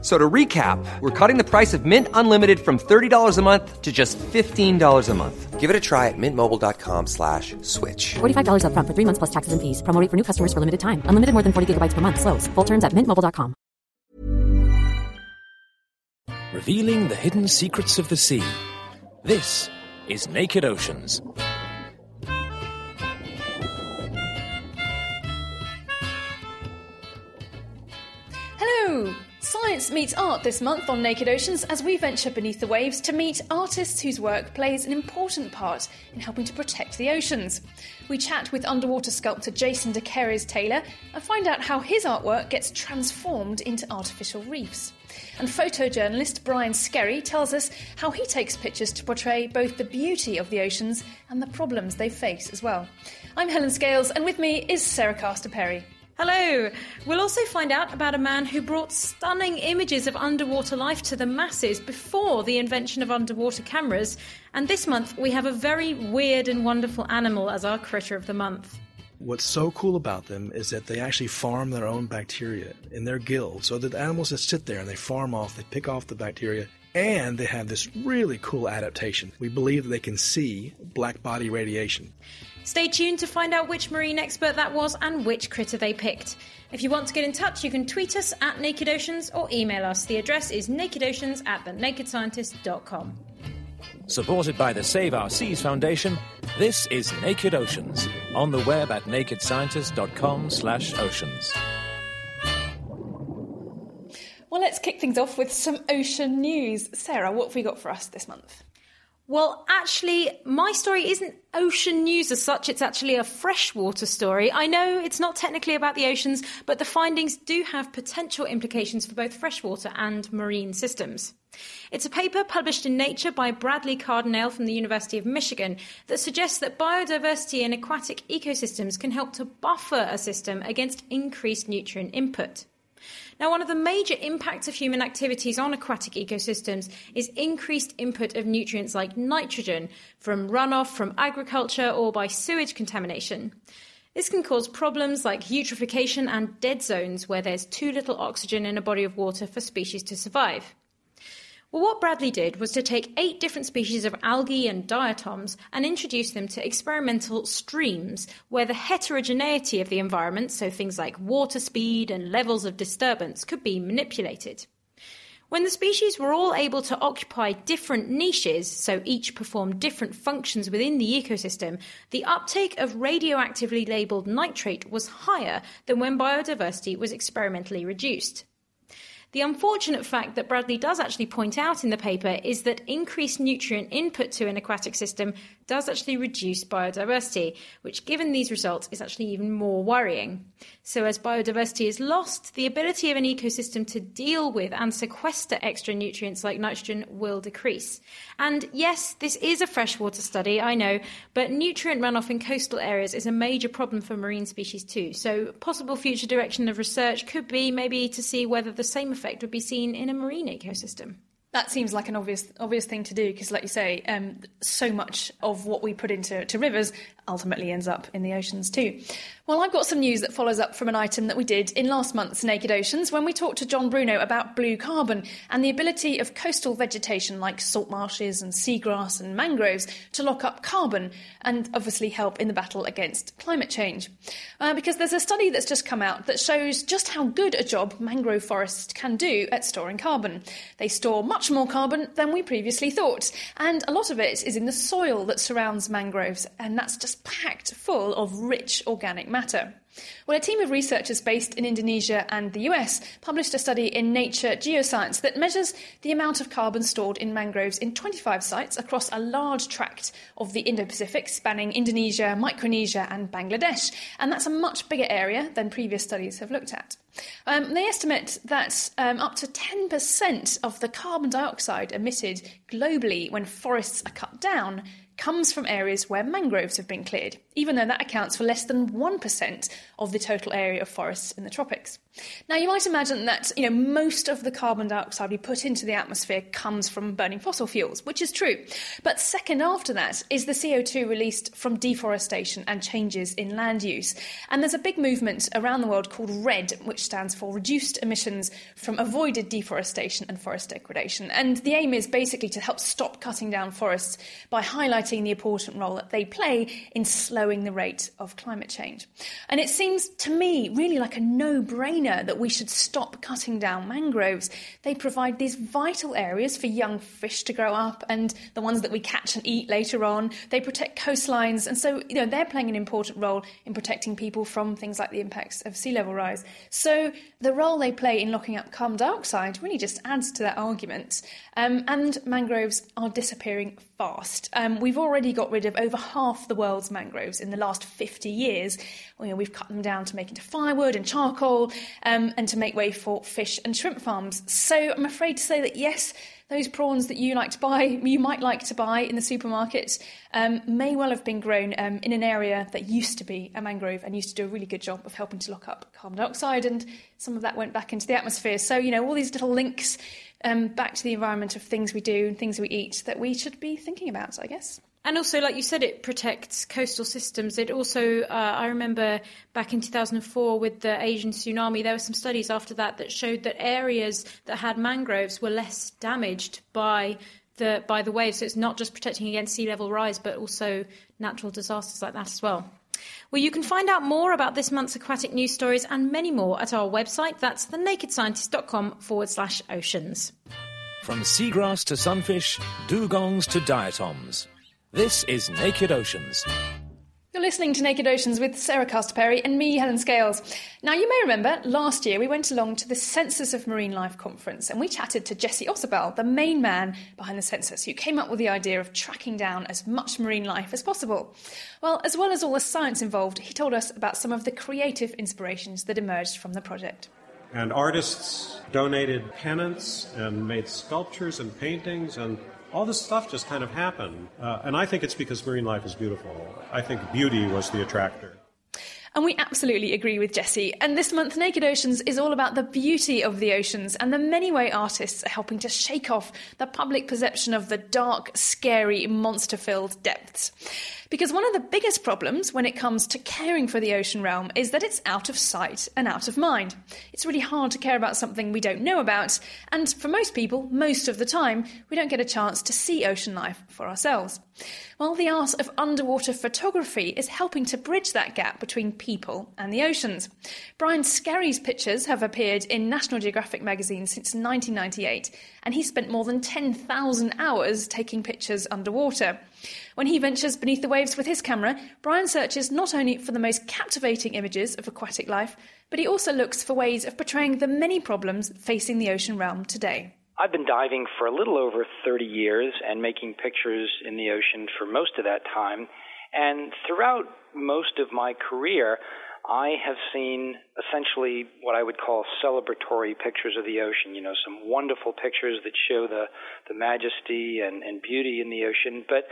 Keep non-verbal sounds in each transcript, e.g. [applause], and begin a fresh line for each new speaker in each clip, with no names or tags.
F- So to recap, we're cutting the price of Mint Unlimited from $30 a month to just $15 a month.
Give it a try at mintmobile.com slash switch.
$45 upfront for three months plus taxes and fees. Promo rate for new customers for limited time. Unlimited more than 40 gigabytes per month. Slows. Full terms at mintmobile.com.
revealing the hidden secrets of the sea. This is Naked Oceans.
Hello! Science meets art this month on Naked Oceans as we venture beneath the waves to meet artists whose work plays an important part in helping to protect the oceans. We chat with underwater sculptor Jason DeCaires Taylor and find out how his artwork gets transformed into artificial reefs. And photojournalist Brian Skerry tells us how he takes pictures to portray both the beauty of the oceans and the problems they face as well. I'm Helen Scales, and with me is Sarah Castor Perry.
Hello! We'll also find out about a man who brought stunning images of underwater life to the masses before the invention of underwater cameras. And this month we have a very weird and wonderful animal as our critter of the month.
What's so cool about them is that they actually farm their own bacteria in their gills. So the animals just sit there and they farm off, they pick off the bacteria, and they have this really cool adaptation. We believe that they can see black body radiation.
Stay tuned to find out which marine expert that was and which critter they picked. If you want to get in touch, you can tweet us at Naked Oceans or email us. The address is nakedoceans at thenakedscientist.com.
Supported by the Save Our Seas Foundation, this is Naked Oceans on the web at nakedscientist.com slash oceans.
Well, let's kick things off with some ocean news. Sarah, what have we got for us this month?
Well, actually, my story isn't ocean news as such. It's actually a freshwater story. I know it's not technically about the oceans, but the findings do have potential implications for both freshwater and marine systems. It's a paper published in Nature by Bradley Cardinale from the University of Michigan that suggests that biodiversity in aquatic ecosystems can help to buffer a system against increased nutrient input. Now, one of the major impacts of human activities on aquatic ecosystems is increased input of nutrients like nitrogen from runoff from agriculture or by sewage contamination. This can cause problems like eutrophication and dead zones where there's too little oxygen in a body of water for species to survive. Well, what Bradley did was to take eight different species of algae and diatoms and introduce them to experimental streams where the heterogeneity of the environment, so things like water speed and levels of disturbance, could be manipulated. When the species were all able to occupy different niches, so each performed different functions within the ecosystem, the uptake of radioactively labeled nitrate was higher than when biodiversity was experimentally reduced. The unfortunate fact that Bradley does actually point out in the paper is that increased nutrient input to an aquatic system does actually reduce biodiversity, which, given these results, is actually even more worrying. So, as biodiversity is lost, the ability of an ecosystem to deal with and sequester extra nutrients like nitrogen will decrease. And yes, this is a freshwater study, I know, but nutrient runoff in coastal areas is a major problem for marine species too. So, possible future direction of research could be maybe to see whether the same effect would be seen in a marine ecosystem.
That seems like an obvious obvious thing to do because, like you say, um, so much of what we put into to rivers ultimately ends up in the oceans too. Well, I've got some news that follows up from an item that we did in last month's Naked Oceans when we talked to John Bruno about blue carbon and the ability of coastal vegetation like salt marshes and seagrass and mangroves to lock up carbon and obviously help in the battle against climate change. Uh, because there's a study that's just come out that shows just how good a job mangrove forests can do at storing carbon. They store much more carbon than we previously thought, and a lot of it is in the soil that surrounds mangroves, and that's just packed full of rich organic matter. Well, a team of researchers based in Indonesia and the US published a study in Nature Geoscience that measures the amount of carbon stored in mangroves in 25 sites across a large tract of the Indo Pacific spanning Indonesia, Micronesia, and Bangladesh. And that's a much bigger area than previous studies have looked at. Um, they estimate that um, up to 10% of the carbon dioxide emitted globally when forests are cut down comes from areas where mangroves have been cleared, even though that accounts for less than 1% of the total area of forests in the tropics. Now, you might imagine that you know most of the carbon dioxide we put into the atmosphere comes from burning fossil fuels, which is true. But second after that is the CO2 released from deforestation and changes in land use. And there's a big movement around the world called RED, which stands for Reduced Emissions from Avoided Deforestation and Forest Degradation. And the aim is basically to help stop cutting down forests by highlighting the important role that they play in slowing the rate of climate change. And it seems to me really like a no-brainer that we should stop cutting down mangroves. They provide these vital areas for young fish to grow up and the ones that we catch and eat later on. They protect coastlines, and so you know they're playing an important role in protecting people from things like the impacts of sea level rise. So the role they play in locking up carbon dioxide really just adds to that argument. Um, and mangroves are disappearing fast. Um, we've already got rid of over half the world's mangroves in the last 50 years. You know, we've cut them down to make into firewood and charcoal um, and to make way for fish and shrimp farms. So I'm afraid to say that yes, those prawns that you like to buy, [laughs] you might like to buy in the supermarket, um, may well have been grown um, in an area that used to be a mangrove and used to do a really good job of helping to lock up carbon dioxide, and some of that went back into the atmosphere. So, you know, all these little links um, back to the environment of things we do and things we eat that we should be thinking about, I guess.
And also, like you said, it protects coastal systems. It also, uh, I remember back in 2004 with the Asian tsunami, there were some studies after that that showed that areas that had mangroves were less damaged by the by the waves. So it's not just protecting against sea level rise, but also natural disasters like that as well. Well, you can find out more about this month's aquatic news stories and many more at our website. That's thenakedscientist.com forward slash oceans.
From seagrass to sunfish, dugongs to diatoms. This is Naked Oceans.
You're listening to Naked Oceans with Sarah Castor-Perry and me, Helen Scales. Now, you may remember last year we went along to the Census of Marine Life conference and we chatted to Jesse Ausubel, the main man behind the census, who came up with the idea of tracking down as much marine life as possible. Well, as well as all the science involved, he told us about some of the creative inspirations that emerged from the project.
And artists donated pennants and made sculptures and paintings and all this stuff just kind of happened. Uh, and I think it's because marine life is beautiful. I think beauty was the attractor.
And we absolutely agree with Jesse. And this month, Naked Oceans is all about the beauty of the oceans and the many way artists are helping to shake off the public perception of the dark, scary, monster filled depths. Because one of the biggest problems when it comes to caring for the ocean realm is that it's out of sight and out of mind. It's really hard to care about something we don't know about, and for most people, most of the time, we don't get a chance to see ocean life for ourselves. Well, the art of underwater photography is helping to bridge that gap between people and the oceans. Brian Skerry's pictures have appeared in National Geographic magazine since 1998, and he spent more than 10,000 hours taking pictures underwater. When he ventures beneath the waves with his camera, Brian searches not only for the most captivating images of aquatic life, but he also looks for ways of portraying the many problems facing the ocean realm today.
I've been diving for a little over 30 years and making pictures in the ocean for most of that time. And throughout most of my career, I have seen essentially what I would call celebratory pictures of the ocean. You know, some wonderful pictures that show the, the majesty and, and beauty in the ocean, but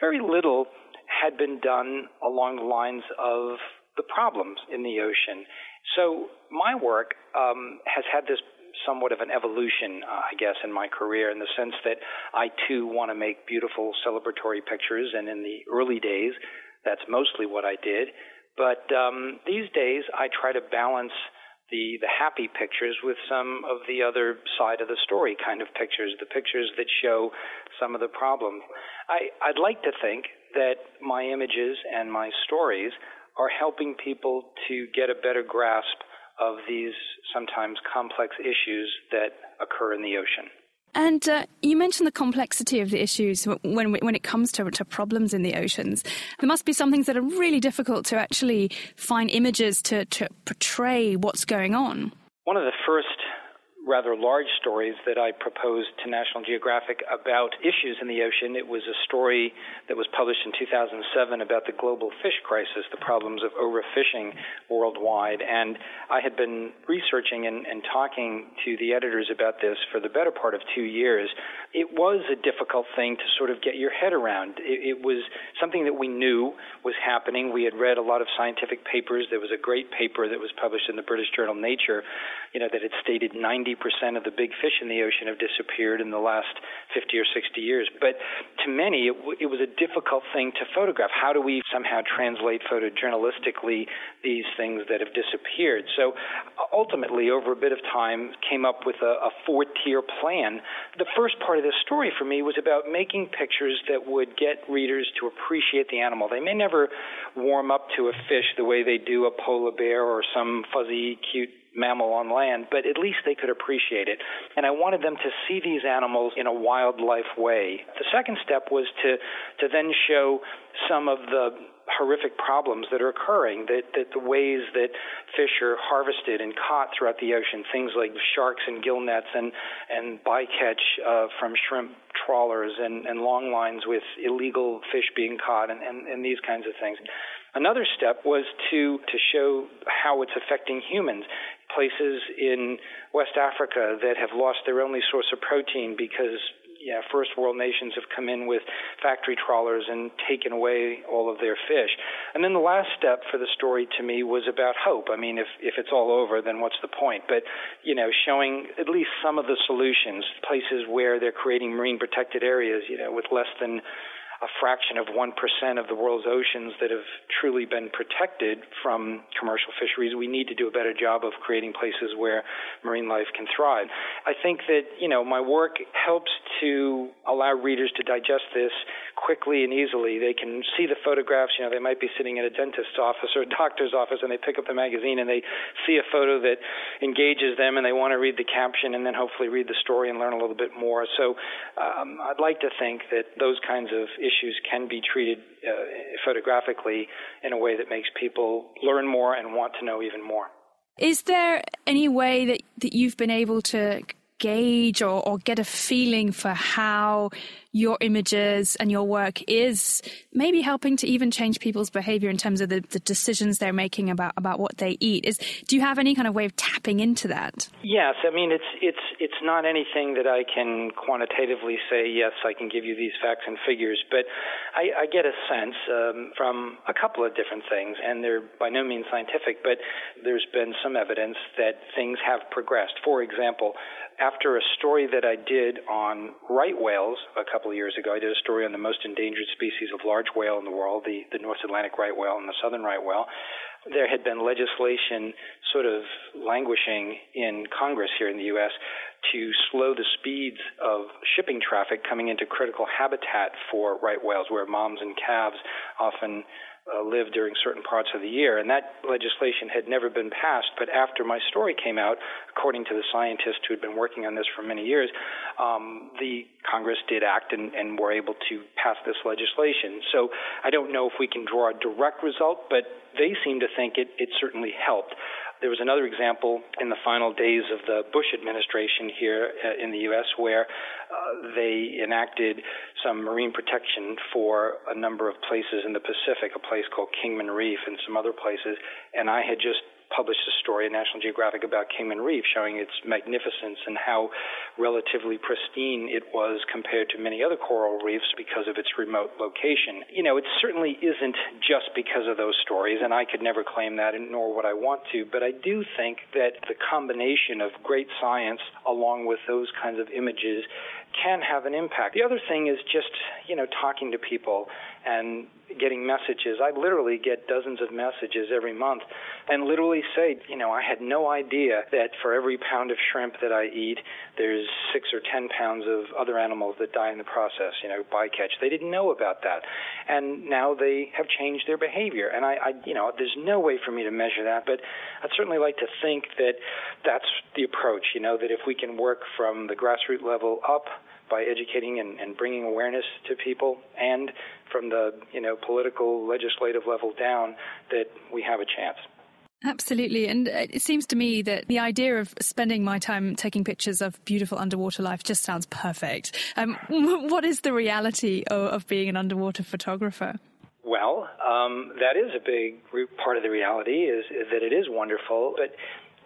very little had been done along the lines of the problems in the ocean. So my work um, has had this somewhat of an evolution, uh, I guess, in my career in the sense that I too want to make beautiful celebratory pictures, and in the early days, that's mostly what I did. But um, these days, I try to balance the the happy pictures with some of the other side of the story kind of pictures, the pictures that show some of the problems. I, I'd like to think that my images and my stories are helping people to get a better grasp of these sometimes complex issues that occur in the ocean.
And uh, you mentioned the complexity of the issues when when it comes to, to problems in the oceans. There must be some things that are really difficult to actually find images to, to portray what's going on.
One of the first rather large stories that I proposed to National Geographic about issues in the ocean. It was a story that was published in 2007 about the global fish crisis, the problems of overfishing worldwide. And I had been researching and, and talking to the editors about this for the better part of two years. It was a difficult thing to sort of get your head around. It, it was something that we knew was happening. We had read a lot of scientific papers. There was a great paper that was published in the British journal Nature, you know, that had stated 90% of the big fish in the ocean have disappeared in the last 50 or 60 years. But to many, it, w- it was a difficult thing to photograph. How do we somehow translate photojournalistically these things that have disappeared? So ultimately, over a bit of time, came up with a, a four-tier plan. The first part of this story for me was about making pictures that would get readers to appreciate the animal. They may never warm up to a fish the way they do a polar bear or some fuzzy, cute mammal on land, but at least they could appreciate it. And I wanted them to see these animals in a wildlife way. The second step was to, to then show some of the horrific problems that are occurring, that, that the ways that fish are harvested and caught throughout the ocean, things like sharks and gill nets and, and bycatch uh, from shrimp trawlers and, and long lines with illegal fish being caught and, and, and these kinds of things. Another step was to, to show how it's affecting humans places in West Africa that have lost their only source of protein because yeah, first world nations have come in with factory trawlers and taken away all of their fish. And then the last step for the story to me was about hope. I mean, if if it's all over, then what's the point? But you know, showing at least some of the solutions, places where they're creating marine protected areas, you know, with less than a fraction of 1% of the world's oceans that have truly been protected from commercial fisheries. We need to do a better job of creating places where marine life can thrive. I think that, you know, my work helps to allow readers to digest this quickly and easily. They can see the photographs, you know, they might be sitting in a dentist's office or a doctor's office and they pick up the magazine and they see a photo that engages them and they want to read the caption and then hopefully read the story and learn a little bit more. So um, I'd like to think that those kinds of issues can be treated uh, photographically in a way that makes people learn more and want to know even more.
Is there any way that, that you've been able to gauge or, or get a feeling for how your images and your work is maybe helping to even change people's behavior in terms of the, the, decisions they're making about, about what they eat. Is do you have any kind of way of tapping into that?
Yes, I mean it's it's it's not anything that I can quantitatively say. Yes, I can give you these facts and figures, but I, I get a sense um, from a couple of different things, and they're by no means scientific, but there's been some evidence that things have progressed. For example, after a story that I did on right whales a couple of years ago, I did a story on the most endangered species of large whale in the world, the, the North Atlantic right whale and the southern right whale. There had been legislation sort of languishing in Congress here in the U.S. to slow the speeds of shipping traffic coming into critical habitat for right whales, where moms and calves often uh, live during certain parts of the year. And that legislation had never been passed. But after my story came out, according to the scientists who had been working on this for many years, um, the Congress did act and, and were able to pass this legislation. So I don't know if we can draw a direct result, but they seem to think it, it certainly helped. There was another example in the final days of the Bush administration here uh, in the U.S. where uh, they enacted some marine protection for a number of places in the Pacific, a place called Kingman Reef and some other places. And I had just published a story in National Geographic about Kingman Reef, showing its magnificence and how relatively pristine it was compared to many other coral reefs because of its remote location. You know, it certainly isn't just because of those stories, and I could never claim that, nor would I want to, but I do think that the combination of great science along with those kinds of images can have an impact. The other thing is just, you know, talking to people and getting messages. I literally get dozens of messages every month and literally say, you know, I had no idea that for every pound of shrimp that I eat, there's six or ten pounds of other animals that die in the process, you know, bycatch. They didn't know about that. And now they have changed their behavior. And I, I, you know, there's no way for me to measure that, but I'd certainly like to think that that's the approach, you know, that if we can work from the grassroots level up, by educating and, and bringing awareness to people and from the you know political legislative level down that we have a chance
Absolutely. And it seems to me that the idea of spending my time taking pictures of beautiful underwater life just sounds perfect. Um, [laughs] what is the reality of, of, being an underwater photographer?
Well, um, that is a big part of the reality is, is that it is wonderful, but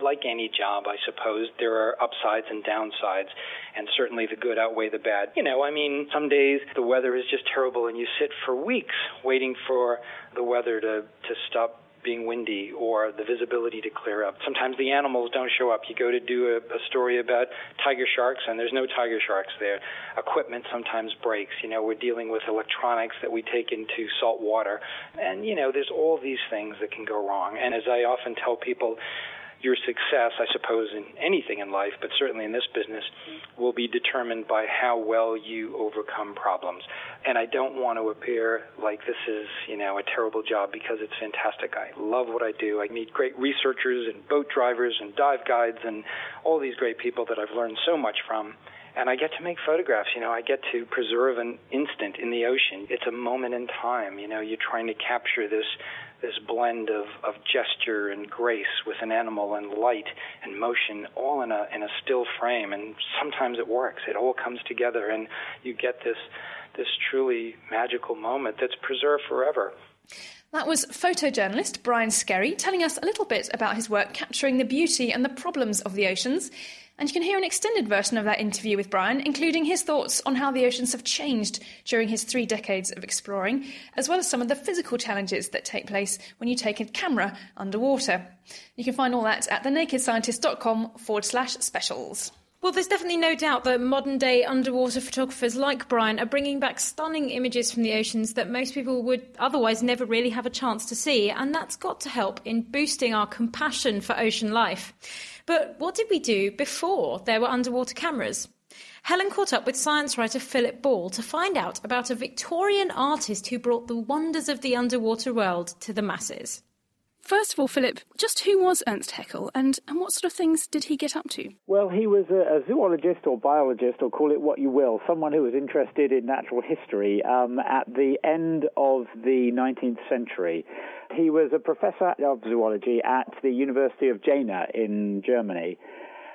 like any job, I suppose, there are upsides and downsides, and certainly the good outweigh the bad. You know, I mean, some days the weather is just terrible, and you sit for weeks waiting for the weather to, to stop being windy or the visibility to clear up. Sometimes the animals don't show up. You go to do a, a story about tiger sharks and there's no tiger sharks there. Equipment sometimes breaks. You know, we're dealing with electronics that we take into salt water. And, you know, there's all these things that can go wrong. And as I often tell people, your success, I suppose, in anything in life, but certainly in this business, will be determined by how well you overcome problems. And I don't want to appear like this is, you know, a terrible job because it's fantastic. I love what I do. I meet great researchers and boat drivers and dive guides and all these great people that I've learned so much from and I get to make photographs. You know, I get to preserve an instant in the ocean. It's a moment in time. You know, you're trying to capture this this blend of, of gesture and grace with an animal and light and motion all in a in a still frame. And sometimes it works. It all comes together and you get this this truly magical moment that's preserved forever
that was photojournalist Brian Skerry telling us a little bit about his work capturing the beauty and the problems of the oceans. And you can hear an extended version of that interview with Brian, including his thoughts on how the oceans have changed during his three decades of exploring, as well as some of the physical challenges that take place when you take a camera underwater. You can find all that at thenakedscientist.com forward slash specials.
Well, there's definitely no doubt that modern day underwater photographers like Brian are bringing back stunning images from the oceans that most people would otherwise never really have a chance to see, and that's got to help in boosting our compassion for ocean life. But what did we do before there were underwater cameras? Helen caught up with science writer Philip Ball to find out about a Victorian artist who brought the wonders of the underwater world to the masses.
First of all, Philip, just who was Ernst Haeckel and, and what sort of things did he get up to?
Well, he was a, a zoologist or biologist, or call it what you will, someone who was interested in natural history um, at the end of the 19th century. He was a professor of zoology at the University of Jena in Germany.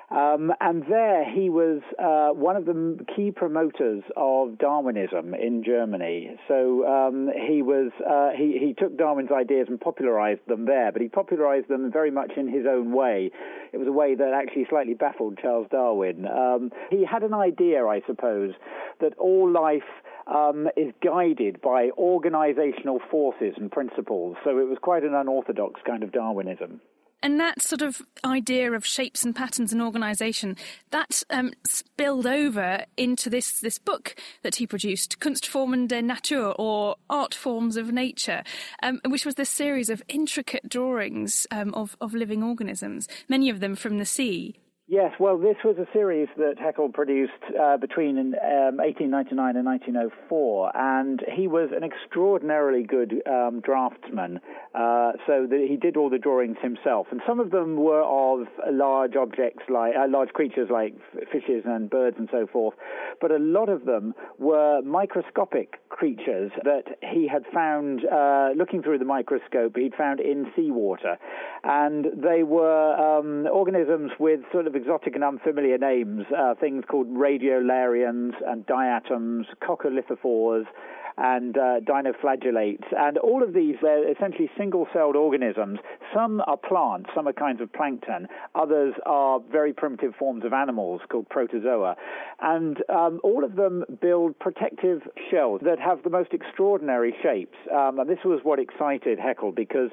Um, and there he was uh, one of the key promoters of Darwinism in Germany. So um, he was uh, he, he took Darwin's ideas and popularized them there, but he popularized them very much in his own way. It was a way that actually slightly baffled Charles Darwin. Um, he had an idea, I suppose, that all life um, is guided by organizational forces and principles. So it was quite an unorthodox kind of Darwinism.
And that sort of idea of shapes and patterns and organisation that um, spilled over into this this book that he produced, Kunstformen der Natur, or Art Forms of Nature, um, which was this series of intricate drawings um, of of living organisms, many of them from the sea.
Yes, well, this was a series that Haeckel produced uh, between um, 1899 and 1904, and he was an extraordinarily good um, draftsman. Uh, so he did all the drawings himself, and some of them were of large objects like uh, large creatures like fishes and birds and so forth, but a lot of them were microscopic creatures that he had found uh, looking through the microscope. He'd found in seawater, and they were um, organisms with sort of of exotic and unfamiliar names, uh, things called radiolarians and diatoms, coccolithophores, and uh, dinoflagellates. And all of these, they're essentially single celled organisms. Some are plants, some are kinds of plankton, others are very primitive forms of animals called protozoa. And um, all of them build protective shells that have the most extraordinary shapes. Um, and this was what excited Haeckel because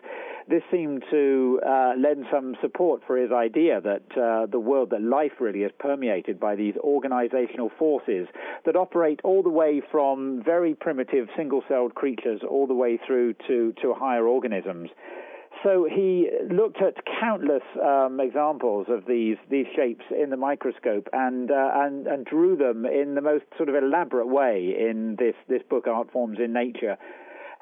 this seemed to uh, lend some support for his idea that uh, the world, that life really is permeated by these organizational forces that operate all the way from very primitive single celled creatures all the way through to, to higher organisms. So he looked at countless um, examples of these these shapes in the microscope and, uh, and and drew them in the most sort of elaborate way in this this book, Art Forms in Nature.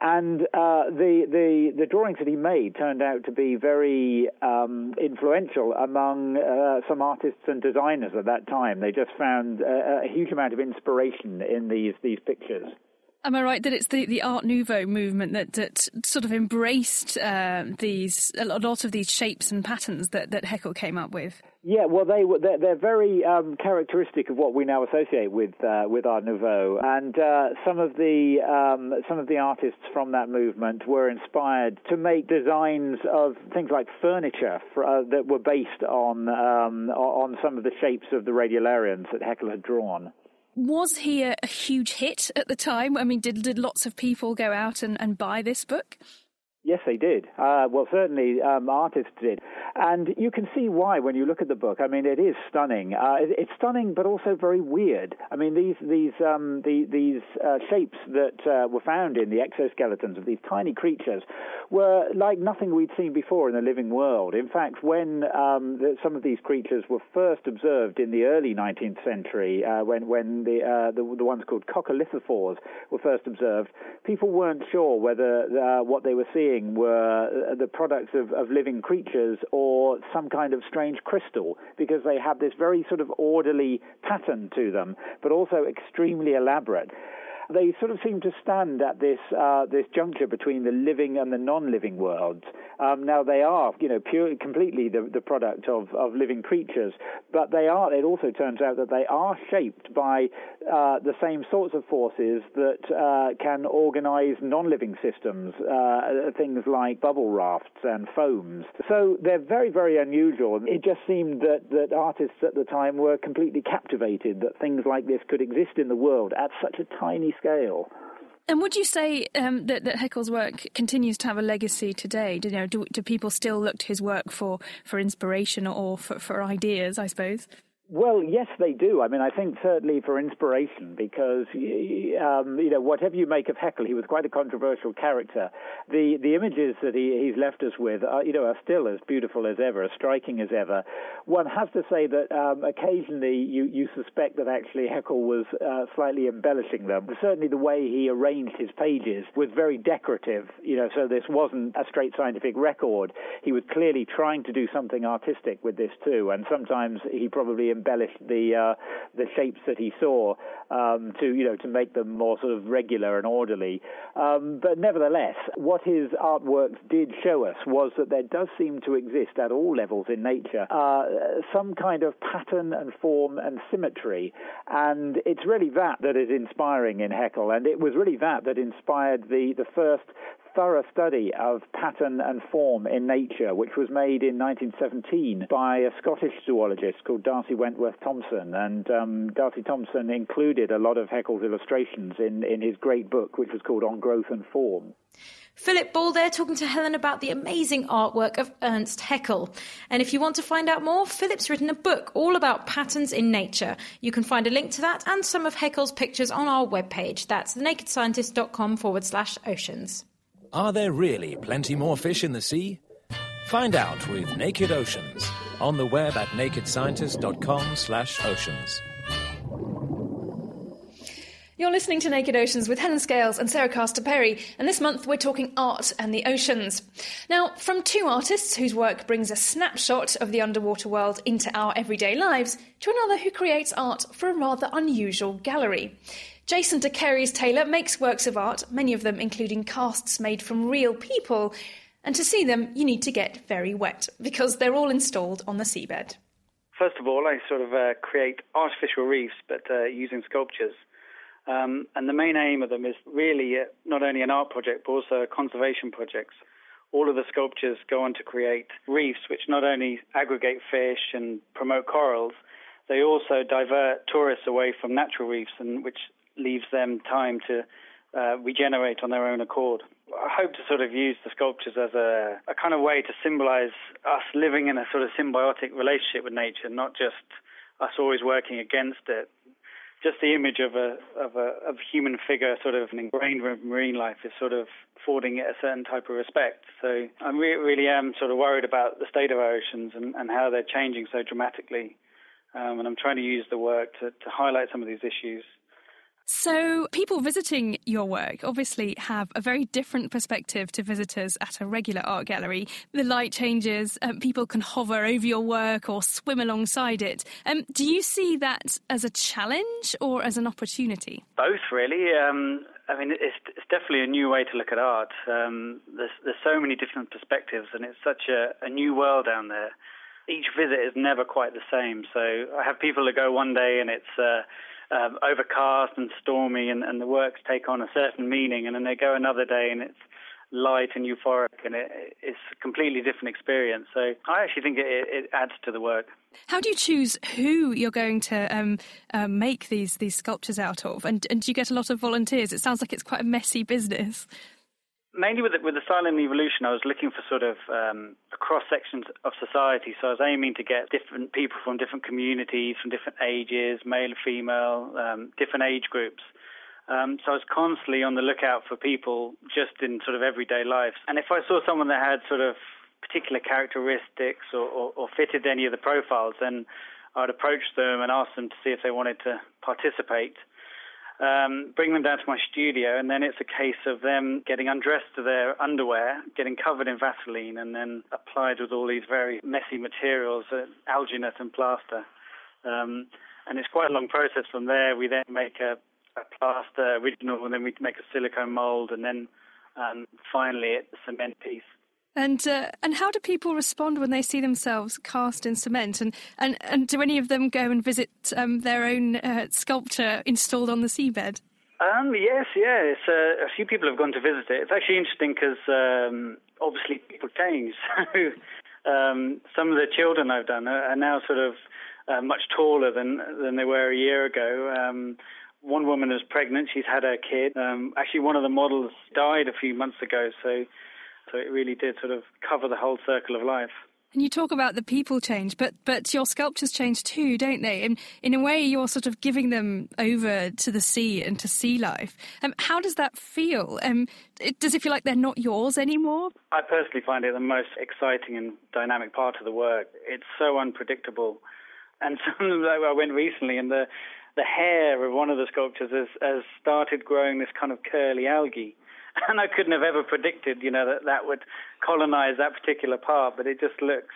And uh, the, the, the drawings that he made turned out to be very um, influential among uh, some artists and designers at that time. They just found a, a huge amount of inspiration in these these pictures.
Am I right that it's the, the Art Nouveau movement that, that sort of embraced uh, these a lot of these shapes and patterns that, that Haeckel came up with?
Yeah, well, they they're, they're very um, characteristic of what we now associate with uh, with Art Nouveau, and uh, some of the um, some of the artists from that movement were inspired to make designs of things like furniture for, uh, that were based on um, on some of the shapes of the radiolarians that Haeckel had drawn.
Was he a, a huge hit at the time? I mean, did did lots of people go out and, and buy this book?
Yes, they did. Uh, well, certainly um, artists did, and you can see why when you look at the book. I mean, it is stunning. Uh, it, it's stunning, but also very weird. I mean, these these um, the, these uh, shapes that uh, were found in the exoskeletons of these tiny creatures were like nothing we'd seen before in the living world. In fact, when um, the, some of these creatures were first observed in the early 19th century, uh, when when the, uh, the, the ones called coccolithophores were first observed, people weren't sure whether what they were seeing were the products of, of living creatures or some kind of strange crystal because they have this very sort of orderly pattern to them, but also extremely elaborate they sort of seem to stand at this uh, this juncture between the living and the non-living worlds. Um, now they are, you know, pure, completely the, the product of, of living creatures, but they are. It also turns out that they are shaped by uh, the same sorts of forces that uh, can organize non-living systems, uh, things like bubble rafts and foams. So they're very, very unusual. It just seemed that that artists at the time were completely captivated that things like this could exist in the world at such a tiny scale.
And would you say um, that, that Haeckel's work continues to have a legacy today? Do, you know, do, do people still look to his work for, for inspiration or for, for ideas, I suppose?
Well, yes, they do. I mean, I think certainly for inspiration, because um, you know, whatever you make of Haeckel, he was quite a controversial character. The the images that he, he's left us with, are, you know, are still as beautiful as ever, as striking as ever. One has to say that um, occasionally you you suspect that actually Haeckel was uh, slightly embellishing them. Certainly, the way he arranged his pages was very decorative. You know, so this wasn't a straight scientific record. He was clearly trying to do something artistic with this too, and sometimes he probably embellished the uh, the shapes that he saw um, to you know to make them more sort of regular and orderly. Um, but nevertheless, what his artworks did show us was that there does seem to exist at all levels in nature uh, some kind of pattern and form and symmetry, and it's really that that is inspiring in Haeckel, and it was really that that inspired the the first thorough study of pattern and form in nature, which was made in 1917 by a Scottish zoologist called D'Arcy Wentworth Thompson. And um, D'Arcy Thompson included a lot of Haeckel's illustrations in, in his great book, which was called On Growth and Form.
Philip Ball there talking to Helen about the amazing artwork of Ernst Haeckel. And if you want to find out more, Philip's written a book all about patterns in nature. You can find a link to that and some of Haeckel's pictures on our webpage. That's thenakedscientist.com forward slash oceans.
Are there really plenty more fish in the sea? Find out with Naked Oceans on the web at nakedscientist.com slash oceans.
You're listening to Naked Oceans with Helen Scales and Sarah Castor Perry, and this month we're talking art and the oceans. Now, from two artists whose work brings a snapshot of the underwater world into our everyday lives, to another who creates art for a rather unusual gallery. Jason de Taylor makes works of art, many of them including casts made from real people, and to see them, you need to get very wet because they're all installed on the seabed.
First of all, I sort of uh, create artificial reefs, but uh, using sculptures. Um, and the main aim of them is really uh, not only an art project, but also conservation projects. All of the sculptures go on to create reefs, which not only aggregate fish and promote corals, they also divert tourists away from natural reefs, and which leaves them time to uh, regenerate on their own accord. I hope to sort of use the sculptures as a, a kind of way to symbolize us living in a sort of symbiotic relationship with nature, not just us always working against it. Just the image of a of a of human figure, sort of ingrained with marine life, is sort of affording it a certain type of respect. So I re- really am sort of worried about the state of our oceans and, and how they're changing so dramatically. Um, and I'm trying to use the work to, to highlight some of these issues.
So, people visiting your work obviously have a very different perspective to visitors at a regular art gallery. The light changes, um, people can hover over your work or swim alongside it. Um, do you see that as a challenge or as an opportunity?
Both, really. Um, I mean, it's, it's definitely a new way to look at art. Um, there's, there's so many different perspectives, and it's such a, a new world down there. Each visit is never quite the same. So I have people that go one day and it's uh, um, overcast and stormy, and, and the works take on a certain meaning, and then they go another day and it's light and euphoric, and it, it's a completely different experience. So I actually think it, it adds to the work.
How do you choose who you're going to um, uh, make these these sculptures out of, and, and do you get a lot of volunteers? It sounds like it's quite a messy business.
Mainly with the, with the silent evolution, I was looking for sort of um, cross sections of society. So I was aiming to get different people from different communities, from different ages, male, female, um, different age groups. Um, so I was constantly on the lookout for people just in sort of everyday life. And if I saw someone that had sort of particular characteristics or, or, or fitted any of the profiles, then I'd approach them and ask them to see if they wanted to participate. Um, bring them down to my studio, and then it's a case of them getting undressed to their underwear, getting covered in Vaseline, and then applied with all these very messy materials, uh, alginate and plaster. Um, and it's quite a long process from there. We then make a, a plaster original, and then we make a silicone mold, and then um, finally a cement piece.
And uh, and how do people respond when they see themselves cast in cement? And and, and do any of them go and visit um, their own uh, sculpture installed on the seabed?
Um, yes, yeah. Uh, a few people have gone to visit it. It's actually interesting because um, obviously people change. [laughs] So um, some of the children I've done are, are now sort of uh, much taller than than they were a year ago. Um, one woman is pregnant; she's had her kid. Um, actually, one of the models died a few months ago, so so it really did sort of cover the whole circle of life.
And you talk about the people change, but but your sculptures change too, don't they? And in a way, you're sort of giving them over to the sea and to sea life. Um, how does that feel? Um, it, does it feel like they're not yours anymore?
I personally find it the most exciting and dynamic part of the work. It's so unpredictable, and [laughs] some of them, I went recently, and the the hair of one of the sculptures has, has started growing this kind of curly algae [laughs] and I couldn't have ever predicted, you know, that that would colonize that particular part, but it just looks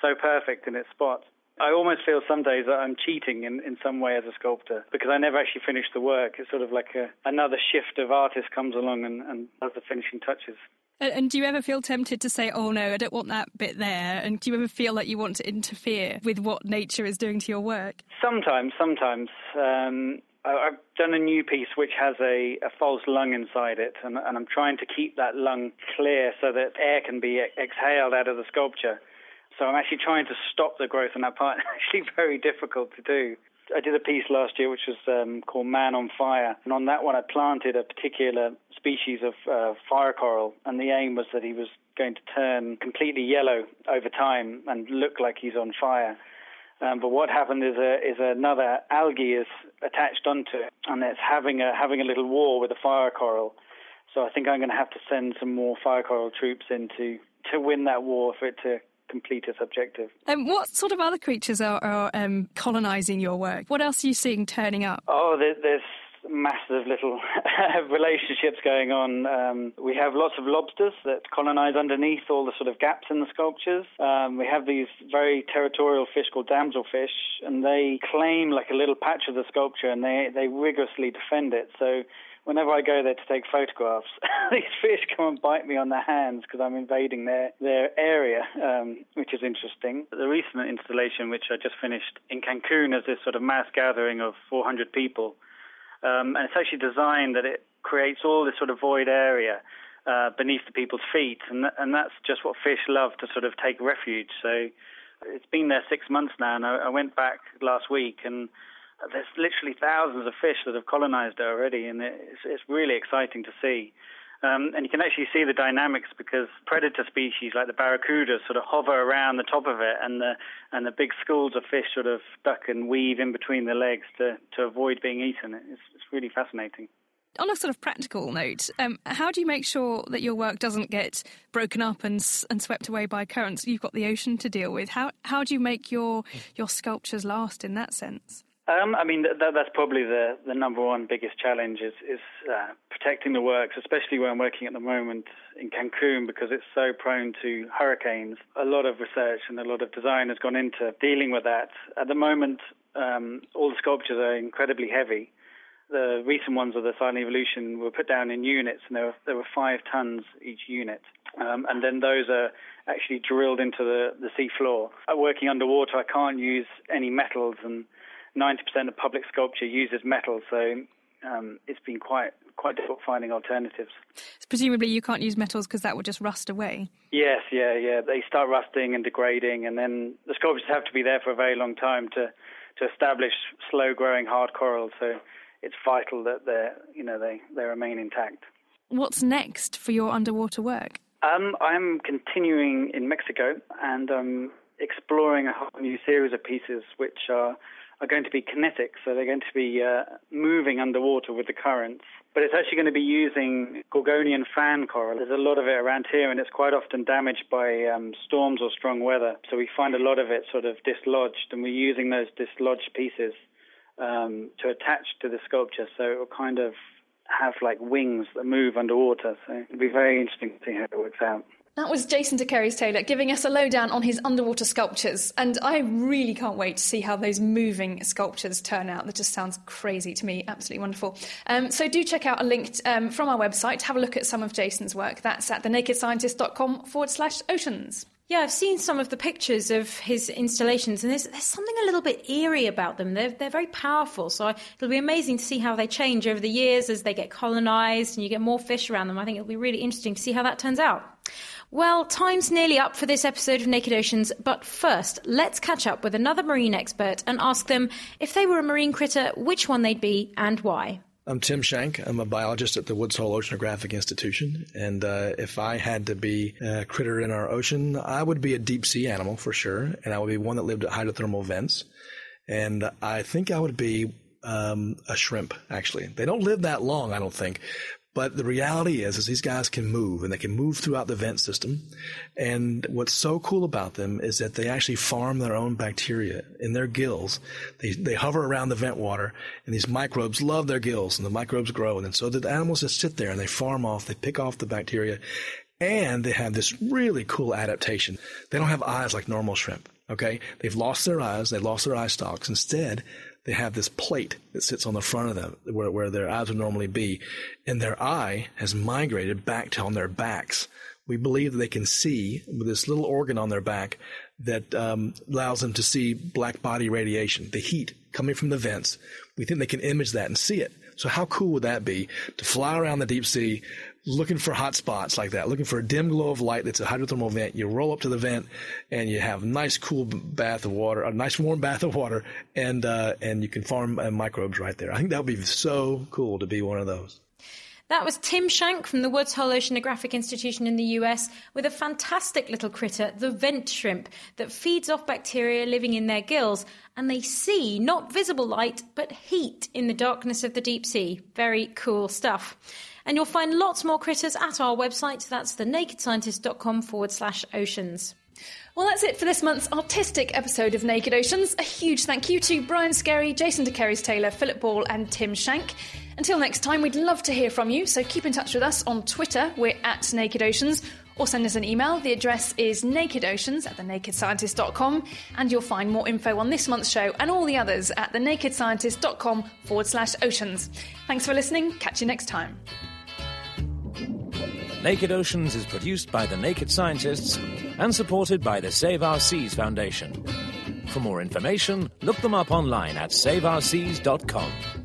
so perfect in its spot. I almost feel some days that I'm cheating in, in some way as a sculptor because I never actually finish the work. It's sort of like a, another shift of artist comes along and, and does the finishing touches.
And, and, do you ever feel tempted to say, oh no, I don't want that bit there? And do you ever feel like you want to interfere with what nature is doing to your work?
Sometimes, sometimes. Um, I've done a new piece which has a, a false lung inside it, and, and, I'm trying to keep that lung clear so that air can be exhaled out of the sculpture. So I'm actually trying to stop the growth in that part. [laughs] Actually very difficult to do. I did a piece last year which was um, called Man on Fire, and on that one I planted a particular species of uh, fire coral, and the aim was that he was going to turn completely yellow over time and look like he's on fire. Um, but what happened is a, is another algae is attached onto it, and it's having a having a little war with the fire coral. So I think I'm going to have to send some more fire coral troops in to, to win that war for it to complete its objective.
Um, what sort of other creatures are, are um, colonising your work? What else are you seeing turning up?
Oh, there, there's massive little [laughs] relationships going on. Um, we have lots of lobsters that colonize underneath all the sort of gaps in the sculptures. Um, we have these very territorial fish called damselfish, and they claim like a little patch of the sculpture, and they they rigorously defend it. So whenever I go there to take photographs, [laughs] these fish come and bite me on the hands because I'm invading their their area, um, which is interesting. The recent installation, which I just finished in Cancun, is this sort of mass gathering of 400 people um, and it's actually designed that it creates all this sort of void area uh, beneath the people's feet, and th- and that's just what fish love to sort of take refuge. So it's been there six months now, and I, I went back last week, and there's literally thousands of fish that have colonized it already, and it's, it's really exciting to see. Um, and you can actually see the dynamics because predator species like the barracuda sort of hover around the top of it, and the and the big schools of fish sort of duck and weave in between the legs to to avoid being eaten. It's, it's really fascinating.
On a sort of practical note, um, how do you make sure that your work doesn't get broken up and and swept away by currents? You've got the ocean to deal with. How how do you make your your sculptures last in that sense?
Um, I mean, that, that's probably the, the number one biggest challenge is, is uh, protecting the works, especially where I'm working at the moment in Cancun because it's so prone to hurricanes. A lot of research and a lot of design has gone into dealing with that. At the moment, um, all the sculptures are incredibly heavy. the recent ones of the Silent Evolution were put down in units, and there were, there were five tons each unit. Um, and then those are actually drilled into the, the sea floor. Uh, working underwater, I can't use any metals, and 90% of public sculpture uses metal, so um, it's been quite quite difficult finding alternatives.
Presumably, you can't use metals because that would just rust away.
Yes, yeah, yeah. They start rusting and degrading, and then the sculptures have to be there for a very long time to to establish slow growing hard coral. So it's vital that they you know they they remain intact.
What's next for your underwater work?
Um, I'm continuing in Mexico and I'm exploring a whole new series of pieces which are are going to be kinetic, so they're going to be uh, moving underwater with the currents. But it's actually going to be using Gorgonian fan coral. There's a lot of it around here, and it's quite often damaged by um, storms or strong weather. So we find a lot of it sort of dislodged, and we're using those dislodged pieces um, to attach to the sculpture, so it will kind of have like wings that move underwater. So it'll be very interesting to see how it works out.
That was Jason deCaires Taylor giving us a lowdown on his underwater sculptures, and I really can't wait to see how those moving sculptures turn out. That just sounds crazy to me, absolutely wonderful. Um, so do check out a link um, from our website to have a look at some of Jason's work. That's at thenakedscientist.com forward slash oceans.
Yeah, I've seen some of the pictures of his installations, and there's, there's something a little bit eerie about them. They're, they're very powerful, so it'll be amazing to see how they change over the years as they get colonized and you get more fish around them. I think it'll be really interesting to see how that turns out. Well, time's nearly up for this episode of Naked Oceans, but first, let's catch up with another marine expert and ask them if they were a marine critter, which one they'd be and why.
I'm Tim Shank. I'm a biologist at the Woods Hole Oceanographic Institution. And uh, if I had to be a critter in our ocean, I would be a deep sea animal for sure. And I would be one that lived at hydrothermal vents. And I think I would be um, a shrimp, actually. They don't live that long, I don't think. But the reality is, is these guys can move and they can move throughout the vent system. And what's so cool about them is that they actually farm their own bacteria in their gills. They, they hover around the vent water and these microbes love their gills and the microbes grow. And so the animals just sit there and they farm off, they pick off the bacteria and they have this really cool adaptation. They don't have eyes like normal shrimp. Okay. They've lost their eyes. They lost their eye stalks. Instead, they have this plate that sits on the front of them where, where their eyes would normally be, and their eye has migrated back to on their backs. We believe that they can see with this little organ on their back that um, allows them to see black body radiation, the heat coming from the vents. We think they can image that and see it. So how cool would that be to fly around the deep sea looking for hot spots like that, looking for a dim glow of light that's a hydrothermal vent. You roll up to the vent and you have a nice cool bath of water, a nice warm [laughs] bath of water, and uh, and you can farm uh, microbes right there. I think that would be so cool to be one of those.
That was Tim Shank from the Woods Hole Oceanographic Institution in the US with a fantastic little critter, the vent shrimp, that feeds off bacteria living in their gills. And they see not visible light, but heat in the darkness of the deep sea. Very cool stuff. And you'll find lots more critters at our website. That's thenakedscientist.com forward slash oceans.
Well, that's it for this month's artistic episode of Naked Oceans. A huge thank you to Brian Skerry, Jason deCaires Taylor, Philip Ball, and Tim Shank. Until next time, we'd love to hear from you, so keep in touch with us on Twitter. We're at Naked Oceans, or send us an email. The address is nakedoceans at thenakedscientist.com, and you'll find more info on this month's show and all the others at thenakedscientist.com forward slash oceans. Thanks for listening. Catch you next time.
Naked Oceans is produced by the Naked Scientists and supported by the Save Our Seas Foundation. For more information, look them up online at saveourseas.com.